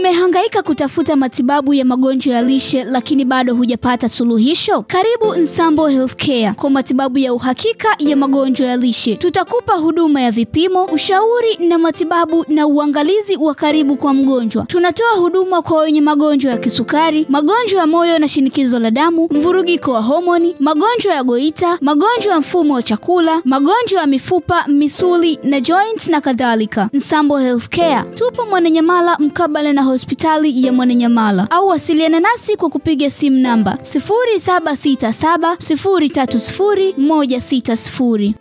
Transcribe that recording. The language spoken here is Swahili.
Umehangaika kutafuta matibabu ya magonjwa ya lishe lakini bado hujapata suluhisho? Karibu Nsambo Healthcare kwa matibabu ya uhakika ya magonjwa ya lishe. Tutakupa huduma ya vipimo, ushauri na matibabu na uangalizi wa karibu kwa mgonjwa. Tunatoa huduma kwa wenye magonjwa ya kisukari, magonjwa ya moyo na shinikizo la damu, mvurugiko wa homoni, magonjwa ya goita, magonjwa ya mfumo wa chakula, magonjwa ya mifupa, misuli na joints na kadhalika. Nsambo Healthcare tupo Mwananyamala mkabala na hospitali ya Mwananyamala au wasiliana nasi kwa kupiga simu namba 0767030160.